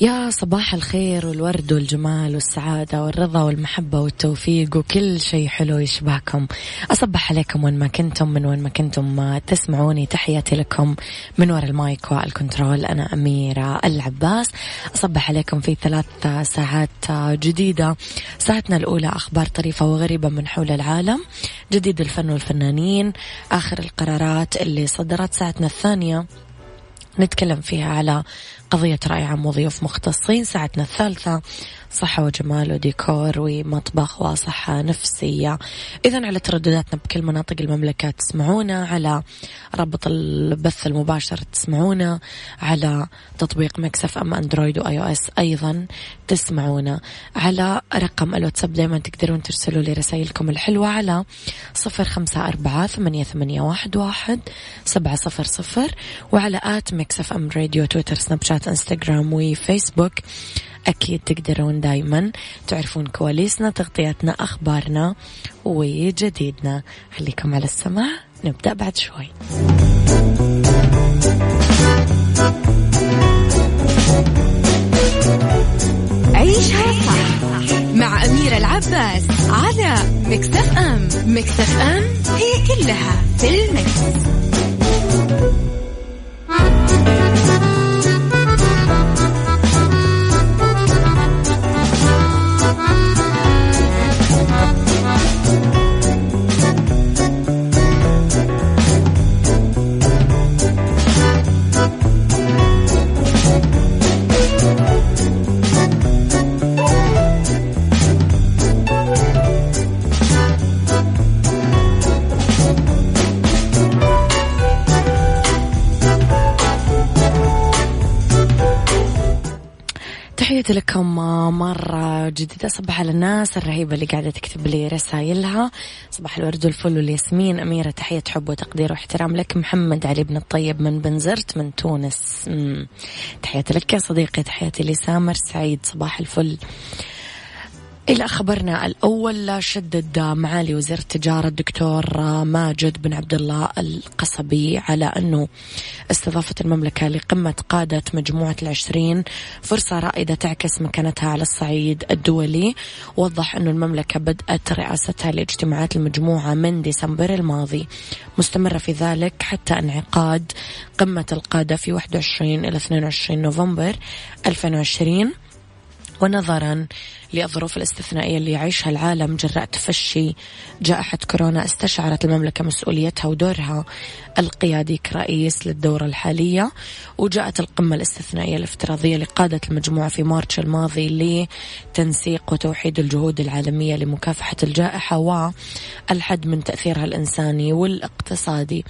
يا صباح الخير والورد والجمال والسعادة والرضا والمحبة والتوفيق وكل شيء حلو يشبهكم. أصبح عليكم وين ما كنتم من وين ما كنتم تسمعوني تحياتي لكم من وراء المايك والكنترول. أنا أميرة العباس. أصبح عليكم في ثلاث ساعات جديدة. ساعتنا الأولى أخبار طريفة وغريبة من حول العالم. جديد الفن والفنانين. آخر القرارات اللي صدرت. ساعتنا الثانية نتكلم فيها على قضية رأي عام وضيوف مختصين ساعتنا الثالثة. صحة وجمال وديكور ومطبخ وصحة نفسية. إذا على تردداتنا بكل مناطق المملكة تسمعونا على رابط البث المباشر تسمعونا على تطبيق Mix FM Android و iOS أيضا تسمعونا على رقم الواتساب. دايما تقدرون ترسلوا لي رسائلكم الحلوة على صفر خمسة أربعة ثمانية, ثمانية واحد, واحد سبعة صفر صفر وعلى at Mix FM radio تويتر سناب شات انستغرام وفيسبوك. أكيد تقدرون دايما تعرفون كواليسنا تغطياتنا أخبارنا وجديدنا. خليكم على السماع نبدأ بعد شوي. عيشها صح مع أميرة العباس على مكتف أم. مكتف أم هي كلها في المكس. جديدة صباح على الناس الرهيبة اللي قاعدة تكتب لي رسائلها. صباح الورد والفل والياسمين. أميرة تحية حب وتقدير واحترام لك. محمد علي بن الطيب من بنزرت من تونس. تحياتي لك يا صديقي تحياتي لسامر سعيد. صباح الفل. إلى خبرنا الأول شدد معالي وزير التجارة الدكتور ماجد بن عبد الله القصبي على أنه استضافة المملكة لقمة قادة مجموعة العشرين فرصة رائدة تعكس مكانتها على الصعيد الدولي. وضح أنه المملكة بدأت رئاستها لاجتماعات المجموعة من ديسمبر الماضي. مستمرة في ذلك حتى انعقاد قمة القادة في 21 إلى 22 نوفمبر 2020 ونظرا للظروف الاستثنائية اللي يعيشها العالم جراء تفشي جائحة كورونا استشعرت المملكة مسؤوليتها ودورها القيادي كرئيس للدورة الحالية وجاءت القمة الاستثنائية الافتراضية لقادة المجموعة في مارتش الماضي لتنسيق وتوحيد الجهود العالمية لمكافحة الجائحة والحد من تأثيرها الإنساني والاقتصادي.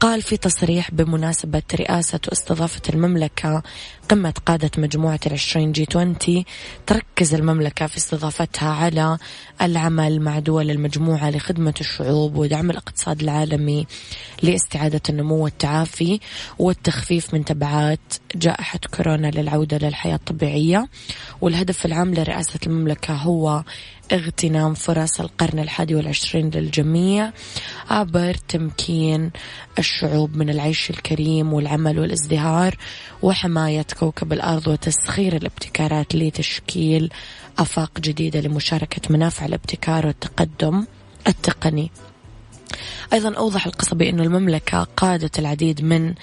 قال في تصريح بمناسبة رئاسة واستضافة المملكة قمة قادة مجموعة العشرين جي 20 تركز المملكة في استضافتها على العمل مع دول المجموعة لخدمة الشعوب ودعم الاقتصاد العالمي لاستعادة النمو والتعافي والتخفيف من تبعات جائحة كورونا للعودة للحياة الطبيعية. والهدف العام لرئاسة المملكة هو اغتنام فرص القرن الحادي والعشرين للجميع عبر تمكين الشعوب من العيش الكريم والعمل والازدهار وحماية كوكب الأرض وتسخير الابتكارات لتشكيل آفاق جديدة لمشاركة منافع الابتكار والتقدم التقني. أيضا أوضح القصبي أن المملكة قادت العديد من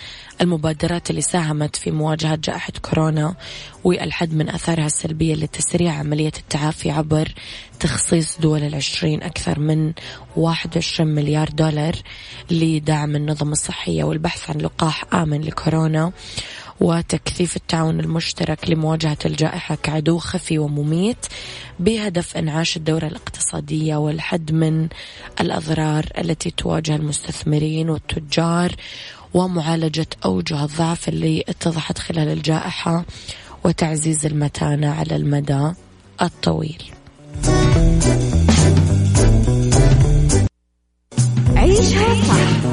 المبادرات اللي ساهمت في مواجهة جائحة كورونا والحد من أثارها السلبية لتسريع عملية التعافي عبر تخصيص دول العشرين أكثر من 21 مليار دولار لدعم النظم الصحية والبحث عن لقاح آمن لكورونا. وتكثيف التعاون المشترك لمواجهة الجائحة كعدو خفي ومميت بهدف إنعاش الدورة الاقتصادية والحد من الأضرار التي تواجه المستثمرين والتجار ومعالجة أوجه الضعف اللي اتضحت خلال الجائحة وتعزيز المتانة على المدى الطويل. عيشها صح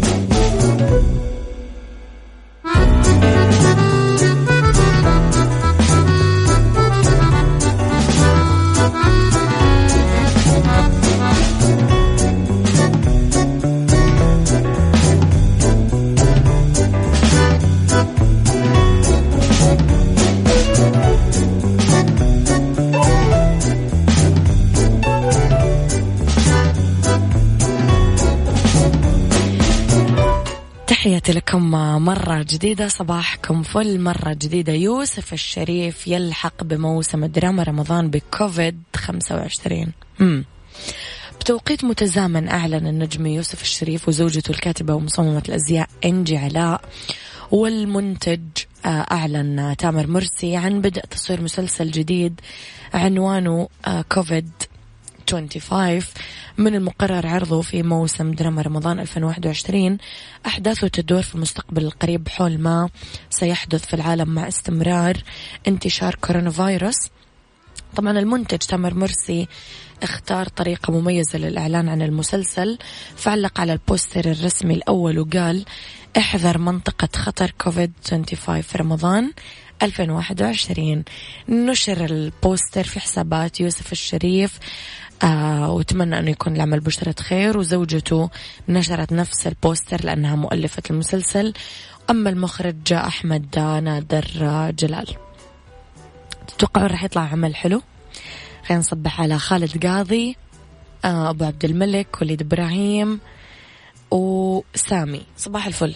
لكم مرة جديدة صباحكم فل. مرة جديدة يوسف الشريف يلحق بموسم الدراما رمضان بكوفيد 25 مم. بتوقيت متزامن أعلن النجم يوسف الشريف وزوجته الكاتبة ومصممة الأزياء إنجي علاء. والمنتج آه، أعلن تامر مرسي عن بدء تصوير مسلسل جديد عنوانه آه، كوفيد 25 من المقرر عرضه في موسم دراما رمضان 2021 أحداثه تدور في المستقبل القريب حول ما سيحدث في العالم مع استمرار انتشار كورونا فيروس طبعا المنتج تامر مرسي اختار طريقة مميزة للإعلان عن المسلسل فعلق على البوستر الرسمي الأول وقال احذر منطقة خطر كوفيد 25 في رمضان 2021 نشر البوستر في حسابات يوسف الشريف آه واتمنى أنه يكون العمل بشرة خير وزوجته نشرت نفس البوستر لأنها مؤلفة المسلسل. أما المخرج أحمد نادر جلال. تتوقعون راح يطلع عمل حلو؟ خلينا نصبح على خالد قاضي آه أبو عبد الملك وليد إبراهيم وسامي. صباح الفل.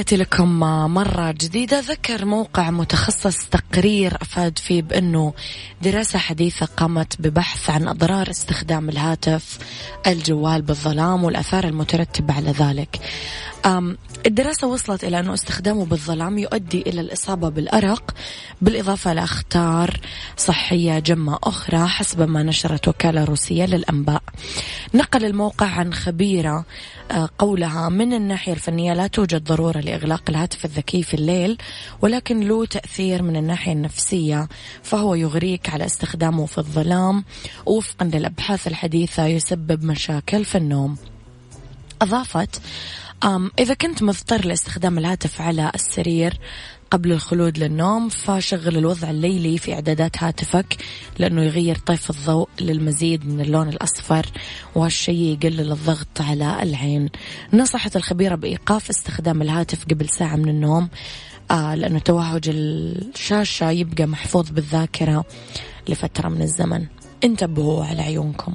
تحياتي لكم مرة جديدة. ذكر موقع متخصص تقرير أفاد فيه بأنه دراسة حديثة قامت ببحث عن أضرار استخدام الهاتف الجوال بالظلام والأثار المترتبة على ذلك. الدراسة وصلت إلى أنه استخدامه بالظلام يؤدي إلى الإصابة بالأرق بالإضافة لأخطار صحية جمة أخرى حسب ما نشرت وكالة روسية للأنباء. نقل الموقع عن خبيرة آه، قولها من الناحية الفنية لا توجد ضرورة لإغلاق الهاتف الذكي في الليل ولكن له تأثير من الناحية النفسية فهو يغريك على استخدامه في الظلام وفقا للأبحاث الحديثة يسبب مشاكل في النوم. أضافت إذا كنت مضطر لاستخدام الهاتف على السرير قبل الخلود للنوم فشغل الوضع الليلي في إعدادات هاتفك لأنه يغير طيف الضوء للمزيد من اللون الأصفر وهالشيء يقلل الضغط على العين. نصحت الخبيرة بإيقاف استخدام الهاتف قبل ساعة من النوم آه لأنه توهج الشاشة يبقى محفوظ بالذاكرة لفترة من الزمن. انتبهوا على عيونكم.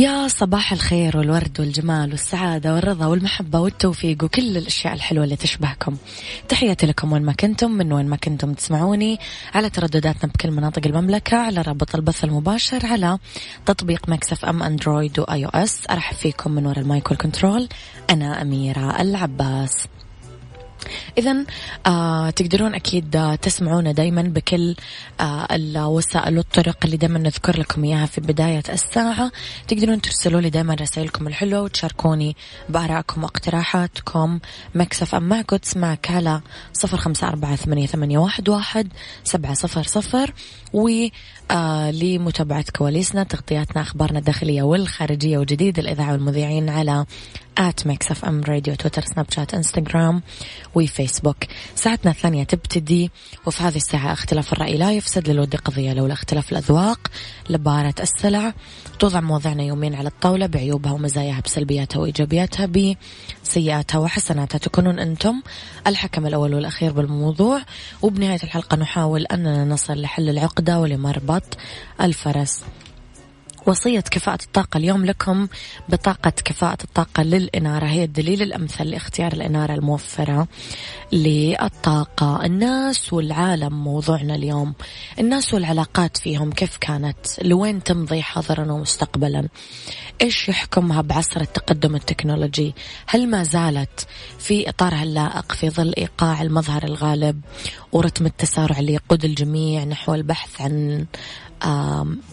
يا صباح الخير والورد والجمال والسعادة والرضا والمحبة والتوفيق وكل الأشياء الحلوة اللي تشبهكم. تحياتي لكم وين ما كنتم من وين ما كنتم تسمعوني على تردداتنا بكل مناطق المملكة على رابط البث المباشر على تطبيق ميكس اف ام Android و iOS. أرحب فيكم من وراء المايك والكنترول أنا أميرة العباس. إذا آه تقدرون أكيد آه تسمعونا دايما بكل آه الوسائل والطرق اللي دايما نذكر لكم إياها في بداية الساعة. تقدرون ترسلوا لي دايما رسائلكم الحلوة وتشاركوني بآرائكم واقتراحاتكم. ميكس اف ام معكم تسمعك على صفر خمسة أربعة ثمانية واحد سبعة صفر صفر. و آه لمتابعة كواليسنا تغطياتنا أخبارنا الداخلية والخارجية وجديد الإذاعة والمذيعين على at ميكس اف ام راديو تويتر سناب شات انستغرام وفيسبوك ساعتنا الثانية تبتدي وفي هذه الساعة اختلاف الرأي لا يفسد للود قضية لولا اختلاف الأذواق لبارت السلع. توضع مواضعنا يومين على الطاولة بعيوبها ومزاياها بسلبياتها وإيجابياتها بسيئاتها وحسناتها تكونون أنتم الحكم الأول والأخير بالموضوع. وبنهاية الحلقة نحاول أننا نصل لحل العقدة ولمربط الفرس وصية كفاءة الطاقة اليوم لكم بطاقة كفاءة الطاقة للإنارة. هي الدليل الأمثل لاختيار الإنارة الموفرة للطاقة. الناس والعالم موضوعنا اليوم. الناس والعلاقات فيهم كيف كانت؟ لوين تمضي حاضرا ومستقبلا؟ إيش يحكمها بعصر التقدم التكنولوجي؟ هل ما زالت في إطارها اللائق في ظل إيقاع المظهر الغالب؟ ورتم التسارع اللي يقود الجميع نحو البحث عن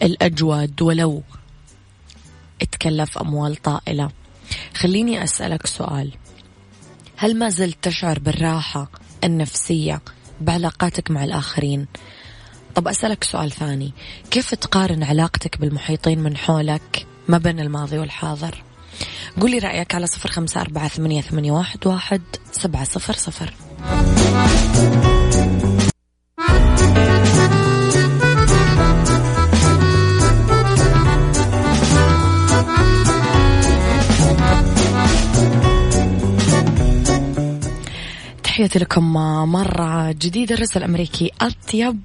الأجود ولو اتكلف أموال طائلة. خليني أسألك سؤال. هل ما زلت تشعر بالراحة النفسية بعلاقاتك مع الآخرين؟ طب أسألك سؤال ثاني. كيف تقارن علاقتك بالمحيطين من حولك ما بين الماضي والحاضر؟ قولي رأيك على صفر خمسة أربعة ثمانية, واحد سبعة صفر صفر. تحياتي لكم مرة جديدة الرسل الأمريكي أطيب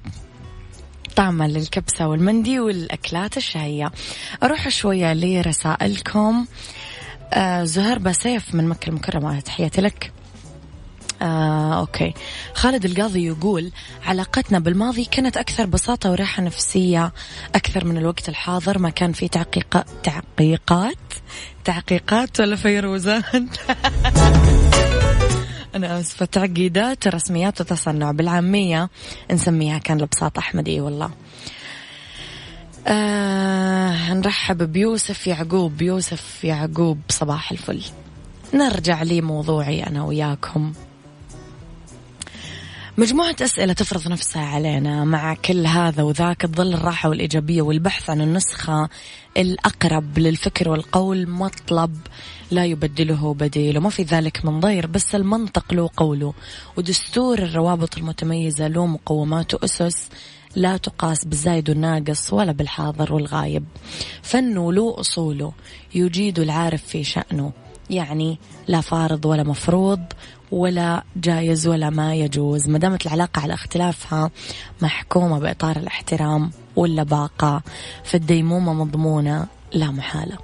طعما للكبسة والمندي والأكلات الشهية. أروح شوية لرسائلكم. آه زهير بسيف من مكة المكرمة تحياتي لك. آه، أوكي. خالد القاضي يقول علاقتنا بالماضي كانت أكثر بساطة وراحة نفسية أكثر من الوقت الحاضر. ما كان في تعقيق تعقيقات؟ تعقيقات ولا فيروزات؟ أنا آسفة. تعقيدات رسميات وتصنع بالعامية نسميها كان لبساط أحمد. إي والله. آه نرحب بيوسف يعقوب. يوسف يعقوب صباح الفل. نرجع لي موضوعي أنا وياكم. مجموعة أسئلة تفرض نفسها علينا مع كل هذا وذاك تظل الراحة والإيجابية والبحث عن النسخة الأقرب للفكر والقول مطلب لا يبدله بديل وما في ذلك من ضير بس المنطق له قوله. ودستور الروابط المتميزة له مقومات وأسس لا تقاس بالزايد والناقص ولا بالحاضر والغايب. فنه له أصوله يجيد العارف في شأنه. يعني لا فارض ولا مفروض ولا جايز ولا ما يجوز ما دامت العلاقة على اختلافها محكومة بإطار الاحترام واللباقة فالديمومة مضمونة لا محالة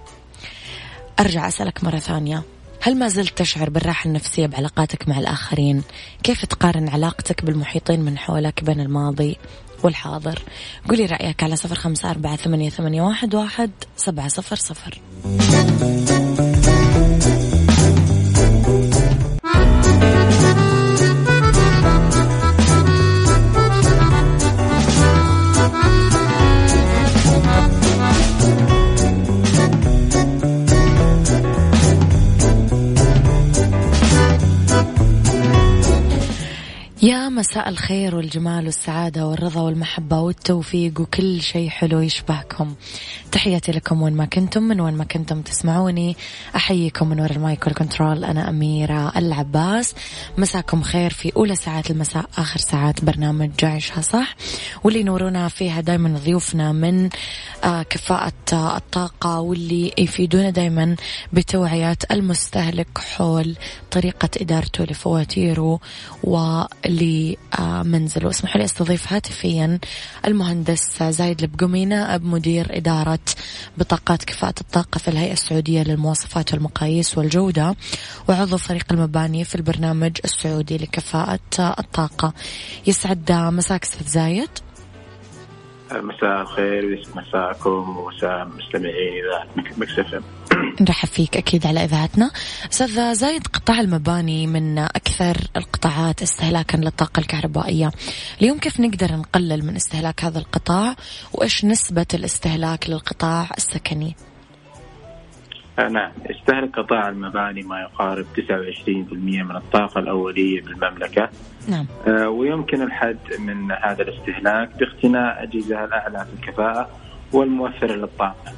أرجع أسألك مرة ثانية هل ما زلت تشعر بالراحة النفسية بعلاقاتك مع الآخرين؟ كيف تقارن علاقتك بالمحيطين من حولك بين الماضي والحاضر؟ قولي رأيك على صفر خمسة أربعة ثمانية, ثمانية واحد, واحد سبعة صفر صفر مساء الخير والجمال والسعادة والرضا والمحبة والتوفيق وكل شيء حلو يشبهكم. تحياتي لكم وين ما كنتم من وين ما كنتم تسمعوني أحييكم من وراء المايك والكنترول. أنا أميرة العباس. مساكم خير في أولى ساعات المساء آخر ساعات برنامج جعشها صح. واللي ينورونا فيها دايما ضيوفنا من آه، كفاءة الطاقة واللي يفيدونا دايما بتوعية المستهلك حول طريقة إدارته لفواتيره ولمنزله اسمحوا لي أستضيف هاتفيا المهندس زايد البقمي نائب مدير إدارة بطاقات كفاءة الطاقة في الهيئة السعودية للمواصفات والمقاييس والجودة وعضو فريق المباني في البرنامج السعودي لكفاءة الطاقة. يسعد مساك أستاذ زايد. مساء الخير ويسعد مساكم ومساء مستمعين اذاعه مكسف نرحب فيك أكيد على إذاعتنا. أستاذ زايد قطاع المباني من أكثر القطاعات استهلاكا للطاقة الكهربائية. اليوم كيف نقدر نقلل من استهلاك هذا القطاع؟ وإيش نسبة الاستهلاك للقطاع السكني؟ نعم يستهلك قطاع المباني ما يقارب 29% من الطاقة الأولية بالمملكة. نعم. آه، ويمكن الحد من هذا الاستهلاك باقتناء أجهزة الأعلى في الكفاءة والموفرة للطاقة.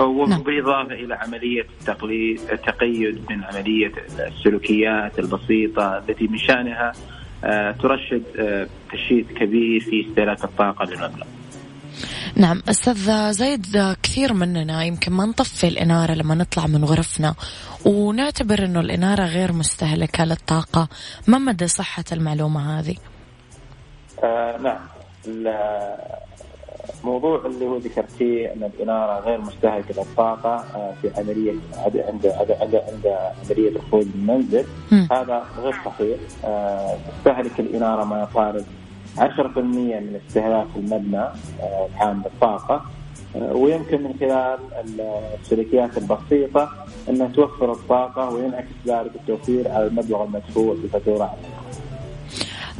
وبالإضافة إلى عملية التقليد التقيد من عملية السلوكيات البسيطة التي من شأنها آه، ترشد تشييد كبير في استهلاك الطاقة للمبلغ. نعم أستاذ زايد كثير مننا يمكن ما نطفي الإنارة لما نطلع من غرفنا ونعتبر أنه الإنارة غير مستهلكة للطاقة ما مدى صحة المعلومة هذه؟ آه نعم الموضوع اللي هو ذكرتيه إن الإنارة غير مستهلكة للطاقة آه، في عمليه عند عند عند, عملية الخروج من المنزل هذا غير صحيح. آه، تستهلك الإنارة ما يقارب 10% من استهلاك المبنى آه، العام بالطاقة آه، ويمكن من خلال السلوكيات البسيطة أنها توفر الطاقة وينعكس ذلك التوفير على المبلغ المدفوع في الفاتورة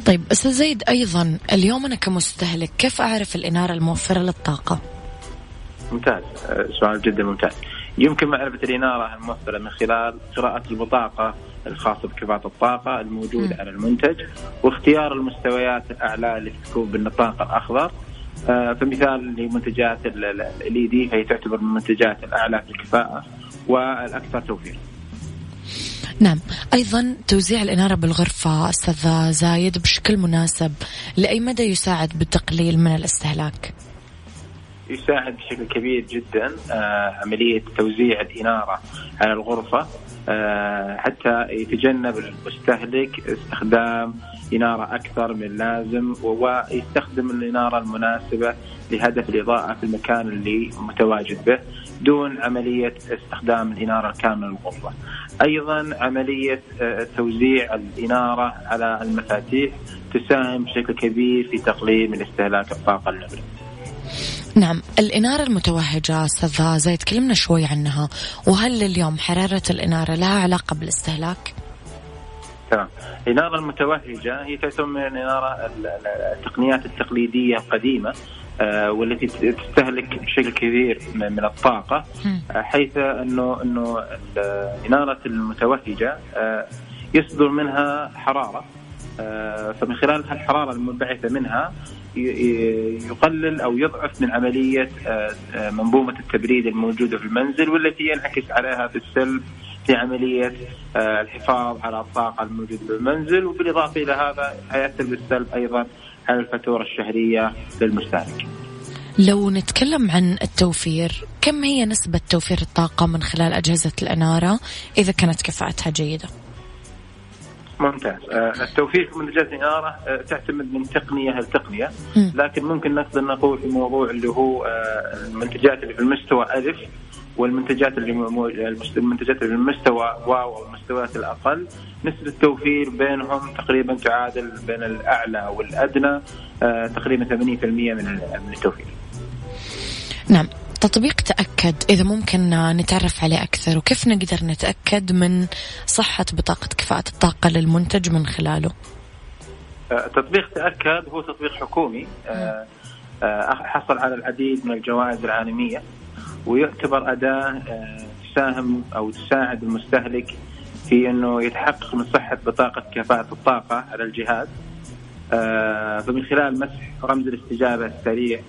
طيب أستاذ زيد أيضا اليوم أنا كمستهلك كيف أعرف الإنارة الموفرة للطاقة؟ ممتاز آه، سؤال جدا ممتاز يمكن معرفة الإنارة الموفرة من خلال قراءة البطاقة الخاصة بكفاءة الطاقة الموجودة على المنتج واختيار المستويات الأعلى اللي تكون بالنطاق الأخضر آه، فمثال لمنتجات الاي دي فهي تعتبر من المنتجات الأعلى في الكفاءة والأكثر توفير. نعم أيضا توزيع الإنارة بالغرفة أستاذ زايد بشكل مناسب لأي مدى يساعد بالتقليل من الاستهلاك؟ يساعد بشكل كبير جدا آه، عملية توزيع الإنارة على الغرفة آه، حتى يتجنب المستهلك استخدام إنارة أكثر من اللازم ويستخدم الإنارة المناسبة لهدف الإضاءة في المكان اللي متواجد به دون عملية استخدام الإنارة الكاملة للغرفة أيضا عملية آه، توزيع الإنارة على المفاتيح تساهم بشكل كبير في تقليل من استهلاك الطاقة النبرة نعم الإنارة المتوهجة أستاذ زي تكلمنا شوي عنها. وهل اليوم حرارة الإنارة لها علاقة بالاستهلاك؟ تمام. الإنارة المتوهجة هي تعتبر من الإنارة التقنيات التقليدية القديمة آه، والتي تستهلك بشكل كبير من الطاقة آه، حيث أنه أنه الإنارة المتوهجة آه، يصدر منها حرارة فمن خلال الحرارة المنبعثة منها يقلل أو يضعف من عملية آه، منظومة التبريد الموجودة في المنزل والتي ينعكس عليها بالسلب في عملية آه، الحفاظ على الطاقة الموجودة في المنزل وبالإضافة إلى هذا يؤثر بالسلب أيضا على الفاتورة الشهرية للمستهلك. لو نتكلم عن التوفير كم هي نسبة توفير الطاقة من خلال أجهزة الإنارة إذا كانت كفاءتها جيدة؟ ممتاز آه، التوفير في منتجات الإنارة آه، تعتمد من تقنية لتقنية لكن ممكن نقدر نقول في موضوع اللي هو المنتجات اللي في المستوى ألف والمنتجات اللي المنتجات اللي في المستوى واو أو المستويات الأقل نسبة التوفير بينهم تقريبا تعادل بين الأعلى والأدنى تقريبا 80% من التوفير. نعم. تطبيق تأكد إذا ممكن نتعرف عليه أكثر وكيف نقدر نتأكد من صحة بطاقة كفاءة الطاقة للمنتج من خلاله؟ أه، تطبيق تأكد هو تطبيق حكومي أه، حصل على العديد من الجوائز العالمية. ويعتبر أداة تساهم أو تساعد المستهلك في أنه يتحقق من صحة بطاقة كفاءة الطاقة على الجهاز. فمن خلال مسح رمز الاستجابة السريع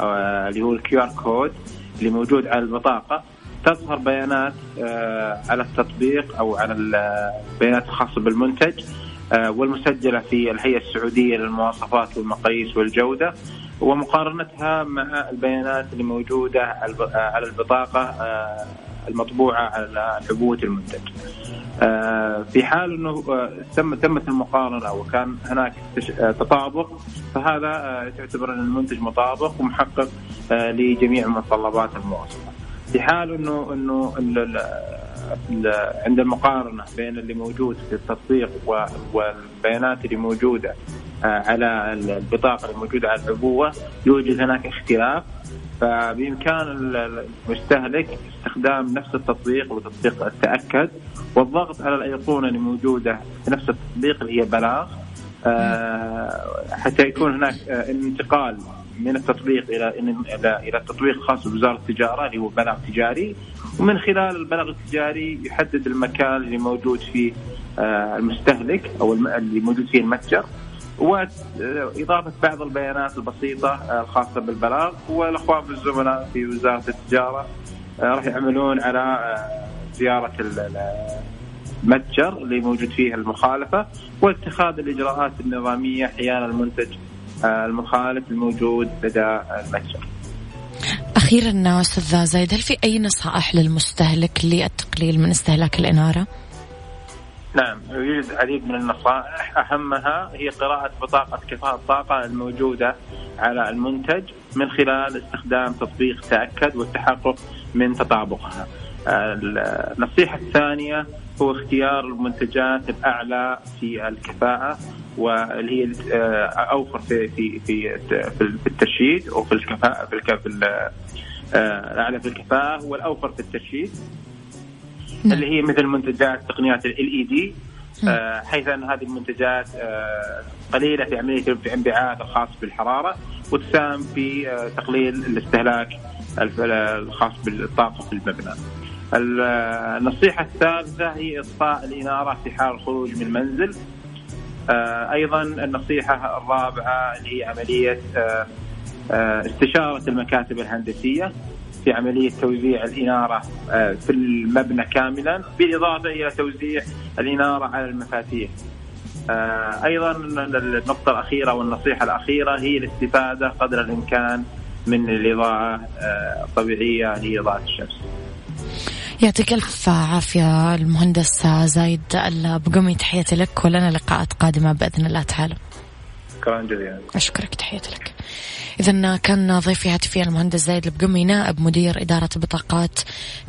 اللي هو ال QR code اللي موجود على البطاقة تظهر بيانات آه، على التطبيق أو على البيانات الخاصة بالمنتج آه، والمسجلة في الهيئة السعودية للمواصفات والمقاييس والجودة. ومقارنتها مع البيانات اللي موجودة على البطاقة آه، المطبوعة على عبوة المنتج في حال إنه تم تمت المقارنة وكان هناك تطابق فهذا تعتبر أن المنتج مطابق ومحقق لجميع متطلبات المواصفه. في حال إنه إنه عند المقارنة بين اللي موجود في التطبيق والبيانات اللي موجودة على البطاقة الموجودة على العبوة يوجد هناك اختلاف. فبإمكان المستهلك استخدام نفس التطبيق وتطبيق التأكد والضغط على الأيقونة الموجوده في نفس التطبيق اللي هي بلاغ حتى يكون هناك انتقال من التطبيق إلى إلى إلى التطبيق الخاص بوزارة التجارة اللي هو بلاغ تجاري. ومن خلال البلاغ التجاري يحدد المكان اللي موجود فيه آه، المستهلك أو اللي موجود فيه المتجر. وإضافة بعض البيانات البسيطة آه، الخاصة بالبلاغ والأخوان الزملاء في وزارة التجارة آه، راح يعملون على زيارة المتجر اللي موجود فيه المخالفة واتخاذ الإجراءات النظامية حيال المنتج المخالف الموجود لدى المتجر. أخيرا أستاذ زايد هل في أي نصائح للمستهلك للتقليل من استهلاك الإنارة؟ نعم يوجد العديد من النصائح أهمها هي قراءة بطاقة كفاءة الطاقة الموجودة على المنتج من خلال استخدام تطبيق تأكد والتحقق من تطابقها. النصيحة الثانية هو اختيار المنتجات الأعلى في الكفاءة واللي هي آه، أوفر في في في في الترشيد وفي الكفاءة في آه، الأعلى في الكفاءة والأوفر في الترشيد نعم. اللي هي مثل منتجات تقنيات ال إي دي آه، حيث أن هذه المنتجات آه، قليلة في عمليه الانبعاث الخاص بالحرارة وتساهم في آه، تقليل الاستهلاك الخاص بالطاقة في المبنى. النصيحة الثالثة هي إطفاء الإنارة في حال الخروج من المنزل. أيضا النصيحة الرابعة اللي هي عملية استشارة المكاتب الهندسية في عملية توزيع الإنارة آه، في المبنى كاملا بالإضافة إلى توزيع الإنارة على المفاتيح. آه، أيضا النقطة الأخيرة والنصيحة الأخيرة هي الاستفادة قدر الإمكان من الإضاءة آه، الطبيعية هي إضاءة الشمس. يعطيك ألف عافية المهندس زايد البقمي تحياتي لك ولنا لقاءات قادمة بإذن الله تعالى. شكرا جزيلا. أشكرك تحياتي لك. إذا كان ضيفي هاتفيا المهندس زايد البقمي نائب مدير إدارة بطاقات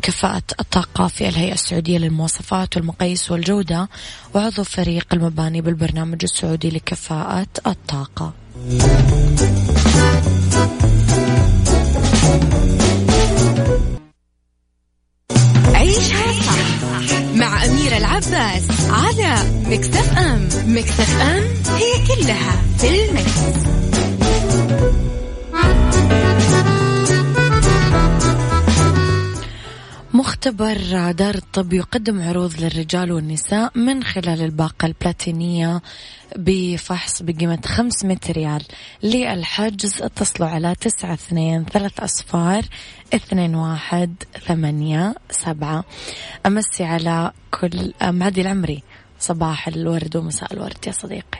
كفاءة الطاقة في الهيئة السعودية للمواصفات والمقاييس والجودة وعضو فريق المباني بالبرنامج السعودي لكفاءة الطاقة. عيشها صح مع أميرة العباس على مكتف أم مكتف أم هي كلها في المكس. مختبر دار الطب يقدم عروض للرجال والنساء من خلال الباقة البلاتينية بفحص بقيمة 500 ريال للحجز. اتصلوا على تسعة اثنين ثلاث أصفار اثنين واحد ثمانية سبعة. أمسي على كل معدي العمري. صباح الورد ومساء الورد يا صديقي.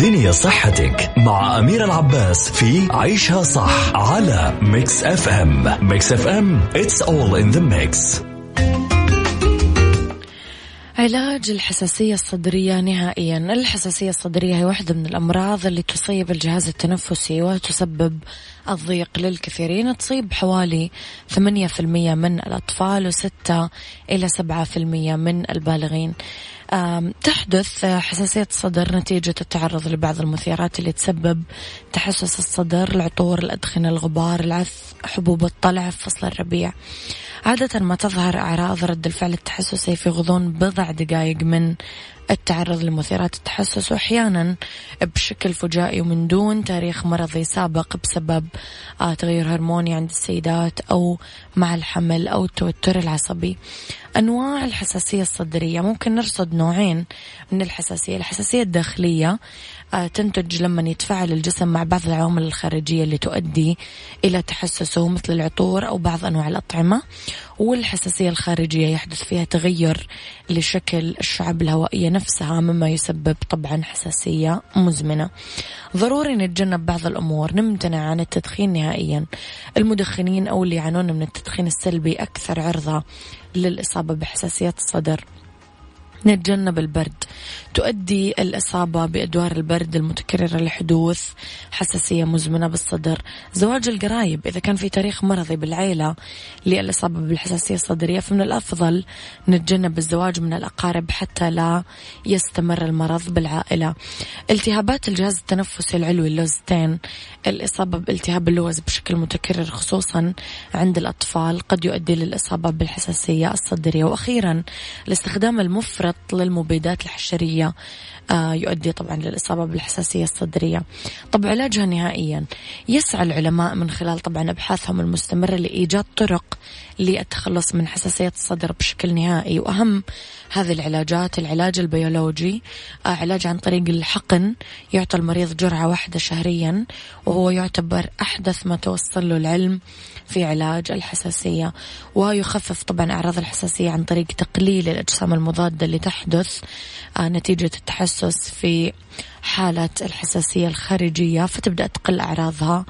بالدنيا صحتك مع أميرة العباس في عيشها صح على ميكس اف ام ميكس اف ام it's all in the mix. علاج الحساسية الصدرية نهائيا. الحساسية الصدرية هي واحدة من الأمراض اللي تصيب الجهاز التنفسي وتسبب الضيق للكثيرين. تصيب حوالي 8% من الأطفال و6 إلى 7% من البالغين. تحدث حساسية الصدر نتيجة التعرض لبعض المثيرات اللي تسبب تحسس الصدر العطور الأدخنة الغبار العث حبوب الطلع في فصل الربيع. عادة ما تظهر أعراض رد الفعل التحسسي في غضون بضع دقائق من التعرض لمثيرات التحسس وأحيانا بشكل فجائي ومن دون تاريخ مرضي سابق بسبب آه، تغير هرموني عند السيدات أو مع الحمل أو التوتر العصبي. أنواع الحساسية الصدرية ممكن نرصد نوعين من الحساسية. الحساسية الداخلية تنتج لما يتفاعل الجسم مع بعض العوامل الخارجية اللي تؤدي إلى تحسسه مثل العطور أو بعض أنواع الأطعمة والحساسية الخارجية يحدث فيها تغير لشكل الشعب الهوائية نفسها مما يسبب طبعا حساسية مزمنة. ضروري نتجنب بعض الأمور. نمتنع عن التدخين نهائيا. المدخنين أو اللي يعانون من التدخين السلبي أكثر عرضة للإصابة بحساسية الصدر. نتجنب البرد. تؤدي الإصابة بأدوار البرد المتكررة لحدوث حساسية مزمنة بالصدر. زواج القرايب إذا كان في تاريخ مرضي بالعيلة للإصابة بالحساسية الصدرية فمن الأفضل نتجنب الزواج من الأقارب حتى لا يستمر المرض بالعائلة. التهابات الجهاز التنفسي العلوي اللوزتين الإصابة بالتهاب اللوز بشكل متكرر خصوصا عند الأطفال قد يؤدي للإصابة بالحساسية الصدرية. وأخيرا الاستخدام المفرط للمبيدات الحشرية آه، يؤدي طبعا للإصابة بالحساسية الصدرية. طب علاجها نهائيا. يسعى العلماء من خلال طبعا أبحاثهم المستمرة لإيجاد طرق للتخلص من حساسية الصدر بشكل نهائي. وأهم هذه العلاجات العلاج البيولوجي آه، علاج عن طريق الحقن يعطى المريض جرعة واحدة شهريا وهو يعتبر أحدث ما توصل له العلم في علاج الحساسية. ويخفف طبعا أعراض الحساسية عن طريق تقليل الأجسام المضادة تحدث نتيجة التحسس في حالة الحساسية الخارجية فتبدأ تقل أعراضها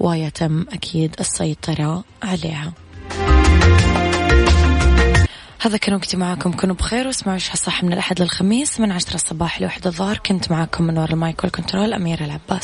ويتم أكيد السيطرة عليها. هذا كان وقتي معاكم كونوا بخير واسمعوا إيش صح من الأحد للخميس من عشرة الصباح لوحدة الظهر. كنت معاكم من وراء المايك والكنترول أميرة العباس.